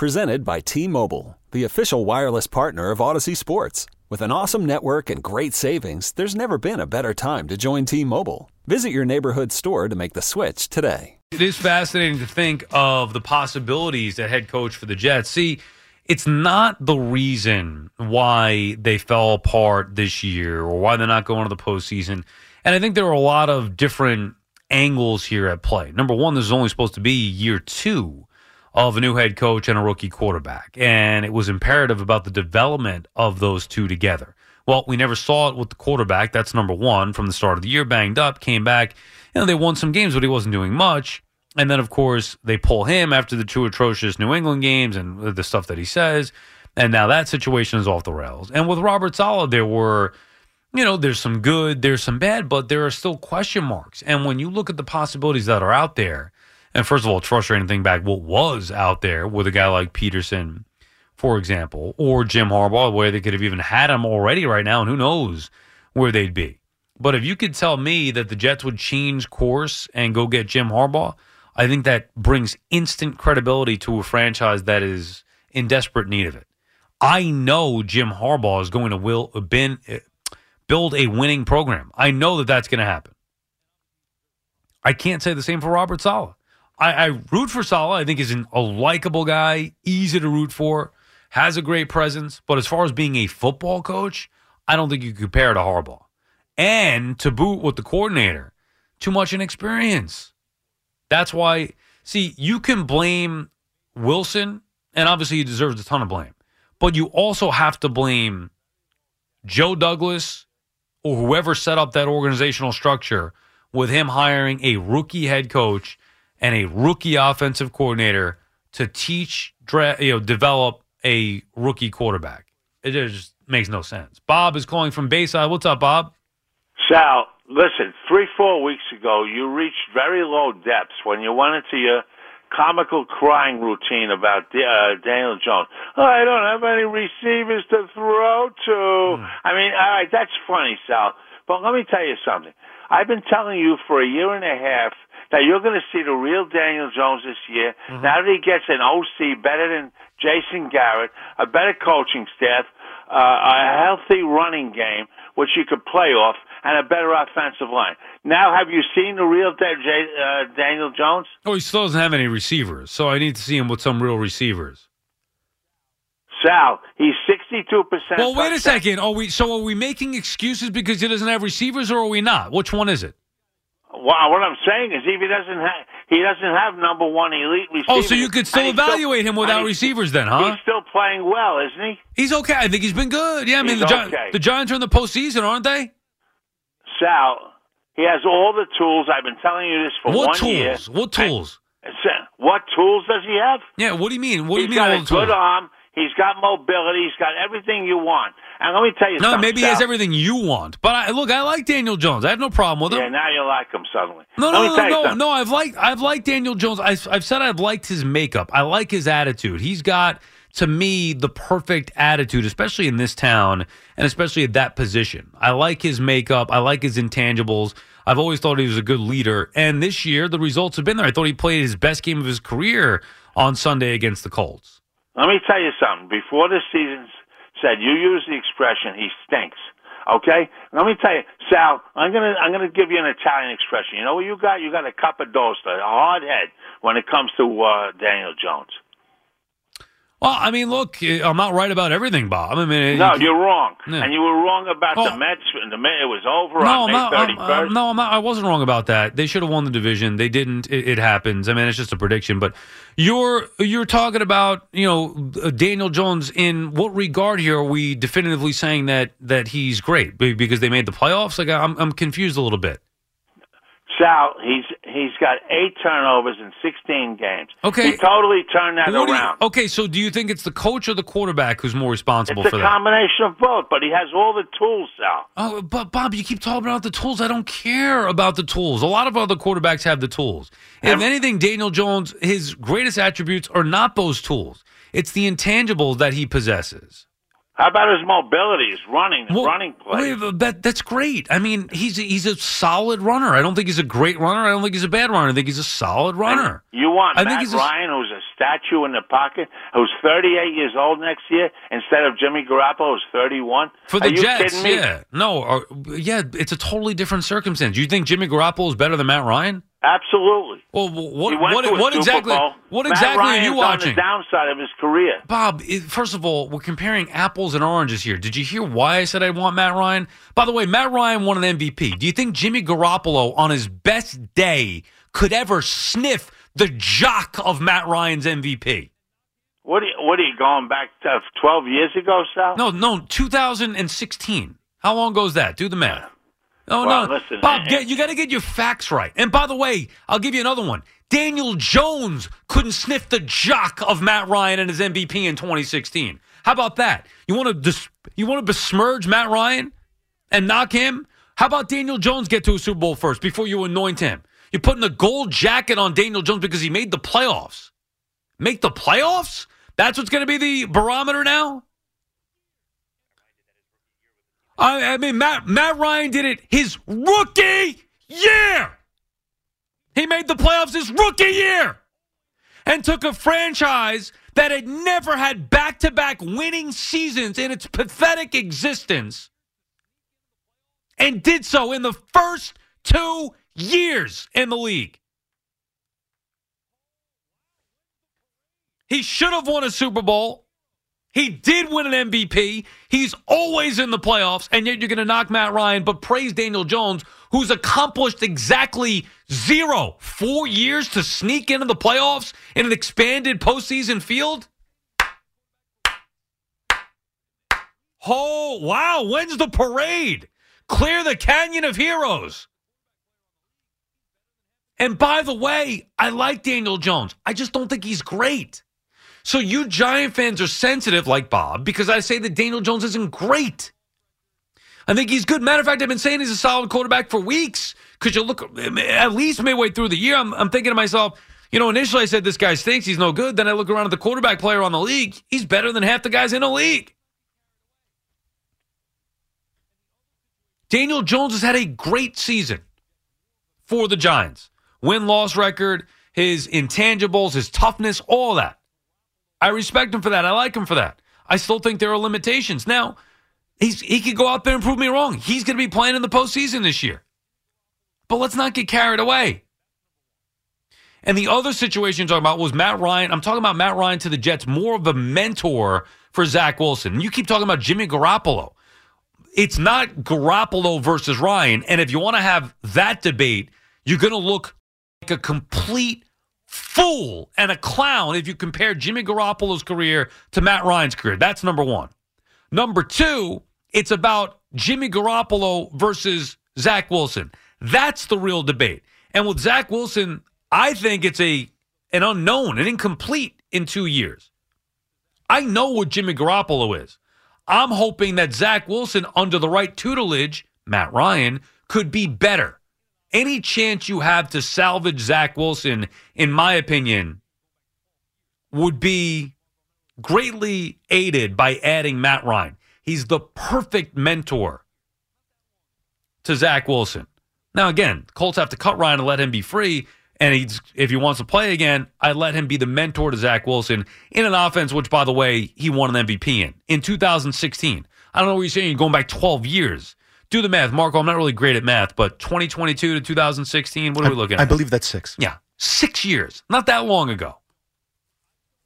Presented by T Mobile, the official wireless partner of Audacy Sports. With an awesome network and great savings, there's never been a better time to join T Mobile. Visit your neighborhood store to make the switch today. It is fascinating to think of the possibilities at head coach for the Jets. See, it's not the reason why they fell apart this year or why they're not going to the postseason. And I think there are a lot of different angles here at play. Number one, this is only supposed to be year two of a new head coach and a rookie quarterback. And it was imperative about the development of those two together. Well, we never saw it with the quarterback. That's number one from the start of the year, banged up, came back. You know, they won some games, but he wasn't doing much. And then, of course, they pull him after the two atrocious New England games and the stuff that he says. And now that situation is off the rails. And with Robert Saleh, there were, you know, there's some good, there's some bad, but there are still question marks. And when you look at the possibilities that are out there, and first of all, trust or anything back what was out there with a guy like Peterson, for example, or Jim Harbaugh, where they could have even had him already right now, and who knows where they'd be. But if you could tell me that the Jets would change course and go get Jim Harbaugh, I think that brings instant credibility to a franchise that is in desperate need of it. I know Jim Harbaugh is going to will uh, been, uh, build a winning program. I know that that's going to happen. I can't say the same for Robert Saleh. I, I root for Saleh. I think he's an, a likable guy, easy to root for, has a great presence. But as far as being a football coach, I don't think you compare to Harbaugh. And to boot with the coordinator, too much inexperience. That's why, see, you can blame Wilson, and obviously he deserves a ton of blame. But you also have to blame Joe Douglas or whoever set up that organizational structure with him hiring a rookie head coach and a rookie offensive coordinator to teach, you know, develop a rookie quarterback. It just makes no sense. Bob is calling from Bayside. What's up, Bob? Sal, listen, three, four weeks ago, you reached very low depths when you went into your comical crying routine about uh, Daniel Jones. Oh, I don't have any receivers to throw to. Mm. I mean, all right, that's funny, Sal. But let me tell you something. I've been telling you for a year and a half – now you're going to see the real Daniel Jones this year. Mm-hmm. Now that he gets an OC better than Jason Garrett, a better coaching staff, uh, a healthy running game, which you could play off, and a better offensive line. Now, have you seen the real uh, Daniel Jones? Oh, he still doesn't have any receivers, so I need to see him with some real receivers. Sal, he's sixty-two percent. Well, wait a second. Are we so are we making excuses because he doesn't have receivers, or are we not? Which one is it? Well, what I'm saying is, if he doesn't have, he doesn't have number one elite oh, receivers. Oh, so you could still evaluate still, him without receivers, then, huh? He's still playing well, isn't he? He's okay. I think he's been good. Yeah, I mean, the, Gi- the Giants are in the postseason, aren't they? Sal, he has all the tools. I've been telling you this for what one tools? year. What tools? Uh, what tools does he have? Yeah, what do you mean? What he's do you mean? He's got a good arm. He's got mobility. He's got everything you want. And let me tell you no, something. maybe he has everything you want. But I, look, I like Daniel Jones. I have no problem with him. Yeah, now you like him suddenly. No, no, no, no, no. I've liked, I've liked Daniel Jones. I've, I've said I've liked his makeup. I like his attitude. He's got to me the perfect attitude, especially in this town and especially at that position. I like his makeup. I like his intangibles. I've always thought he was a good leader. And this year, the results have been there. I thought he played his best game of his career on Sunday against the Colts. Let me tell you something. Before the season said, you use the expression, he stinks. Okay? Let me tell you, Sal, I'm gonna I'm gonna give you an Italian expression. You know what you got? You got a capodosta, a hard head when it comes to uh, Daniel Jones. Well, I mean, look, eh, I'm not right about everything, Bob. I mean, eh, no, you, are wrong, yeah. and you were wrong about oh. the Mets. The Mets, it was over no, on I'm May 31st. I'm, uh, no, I'm not, I wasn't wrong about that. They should have won the division. They didn't. It, it, happens. I mean, it's just a prediction. But you're you're talking about you know uh, Daniel Jones. In what regard here are we definitively saying that that he's great because they made the playoffs? Like I'm I'm confused a little bit. Sal, he's he's got eight turnovers in 16 games. Okay, he totally turned that what around. You, okay, so do you think it's the coach or the quarterback who's more responsible it's for that? It's a combination of both, but he has all the tools, Sal. Oh, but Bob, you keep talking about the tools. I don't care about the tools. A lot of other quarterbacks have the tools. If anything, Daniel Jones, his greatest attributes are not those tools. It's the intangibles that he possesses. How about his mobility, his running, his Well, running play? that that's great. I mean, he's he's a solid runner. I don't think he's a great runner. I don't think he's a bad runner. I think he's a solid runner. You want I think Matt he's a- Ryan, who's a statue in the pocket, who's 38 years old next year, instead of Jimmy Garoppolo, who's 31? For the Are you Jets, kidding me? yeah, no, or, yeah, it's a totally different circumstance. You think Jimmy Garoppolo is better than Matt Ryan? Absolutely. Well, what what, what exactly Bowl. what Matt exactly Ryan's are you watching? downside of his career. Bob, first of all, we're comparing apples and oranges here. Did you hear why I said I want Matt Ryan? By the way, Matt Ryan won an MVP. Do you think Jimmy Garoppolo, on his best day, could ever sniff the jock of Matt Ryan's MVP? What are you, what are you going back to 12 years ago, Sal? No, no, 2016. How long goes that? Do the math. No, Well, no, listen, Bob, get, you got to get your facts right. And by the way, I'll give you another one. Daniel Jones couldn't sniff the jock of Matt Ryan and his MVP in 2016. How about that? You want to dis- you want to besmirch Matt Ryan and knock him? How about Daniel Jones get to a Super Bowl first before you anoint him? You're putting a gold jacket on Daniel Jones because he made the playoffs. Make the playoffs? That's what's going to be the barometer now? I, I mean, Matt, Matt Ryan did it his rookie year. He made the playoffs his rookie year and took a franchise that had never had back to back winning seasons in its pathetic existence and did so in the first two years in the league. He should have won a Super Bowl. He did win an MVP. He's always in the playoffs, and yet you're going to knock Matt Ryan, but praise Daniel Jones, who's accomplished exactly zero, four years to sneak into the playoffs in an expanded postseason field? Oh, wow. When's the parade? Clear the Canyon of Heroes. And by the way, I like Daniel Jones. I just don't think he's great. So you Giant fans are sensitive like Bob because I say that Daniel Jones isn't great. I think he's good. Matter of fact, I've been saying he's a solid quarterback for weeks because you look at least midway through the year. I'm, I'm thinking to myself, you know, initially I said this guy stinks. He's no good. Then I look around at the quarterback player on the league. He's better than half the guys in the league. Daniel Jones has had a great season for the Giants. Win loss record, his intangibles, his toughness, all that. I respect him for that. I like him for that. I still think there are limitations. Now, he's, he could go out there and prove me wrong. He's going to be playing in the postseason this year. But let's not get carried away. And the other situation you're talking about was Matt Ryan. I'm talking about Matt Ryan to the Jets, more of a mentor for Zach Wilson. You keep talking about Jimmy Garoppolo. It's not Garoppolo versus Ryan. And if you want to have that debate, you're going to look like a complete fool and a clown if you compare Jimmy Garoppolo's career to Matt Ryan's career. That's number one. Number two, it's about Jimmy Garoppolo versus Zach Wilson. That's the real debate. And with Zach Wilson, I think it's a an unknown, an incomplete in two years. I know what Jimmy Garoppolo is. I'm hoping that Zach Wilson, under the right tutelage, Matt Ryan, could be better. Any chance you have to salvage Zach Wilson, in my opinion, would be greatly aided by adding Matt Ryan. He's the perfect mentor to Zach Wilson. Now, again, Colts have to cut Ryan and let him be free. And he's, if he wants to play again, I let him be the mentor to Zach Wilson in an offense, which, by the way, he won an MVP in in 2016. I don't know what you're saying. You're going back 12 years. Do the math, Marco. I'm not really great at math, but 2022 to 2016. What are we looking at? I believe that's six. Yeah, six years. Not that long ago.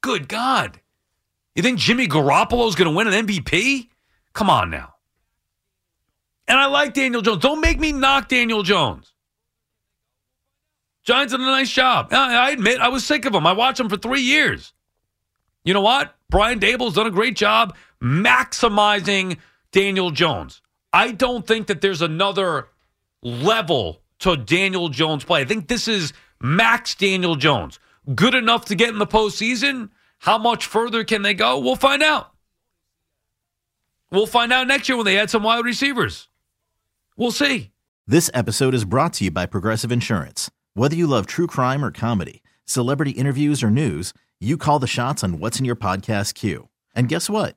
Good God. You think Jimmy Garoppolo's going to win an MVP? Come on now. And I like Daniel Jones. Don't make me knock Daniel Jones. Giants did a nice job. I I admit I was sick of him. I watched him for three years. You know what? Brian Daboll's done a great job maximizing Daniel Jones. I don't think that there's another level to Daniel Jones play. I think this is max Daniel Jones. Good enough to get in the postseason. How much further can they go? We'll find out. We'll find out next year when they add some wide receivers. We'll see. This episode is brought to you by Progressive Insurance. Whether you love true crime or comedy, celebrity interviews or news, you call the shots on what's in your podcast queue. And guess what?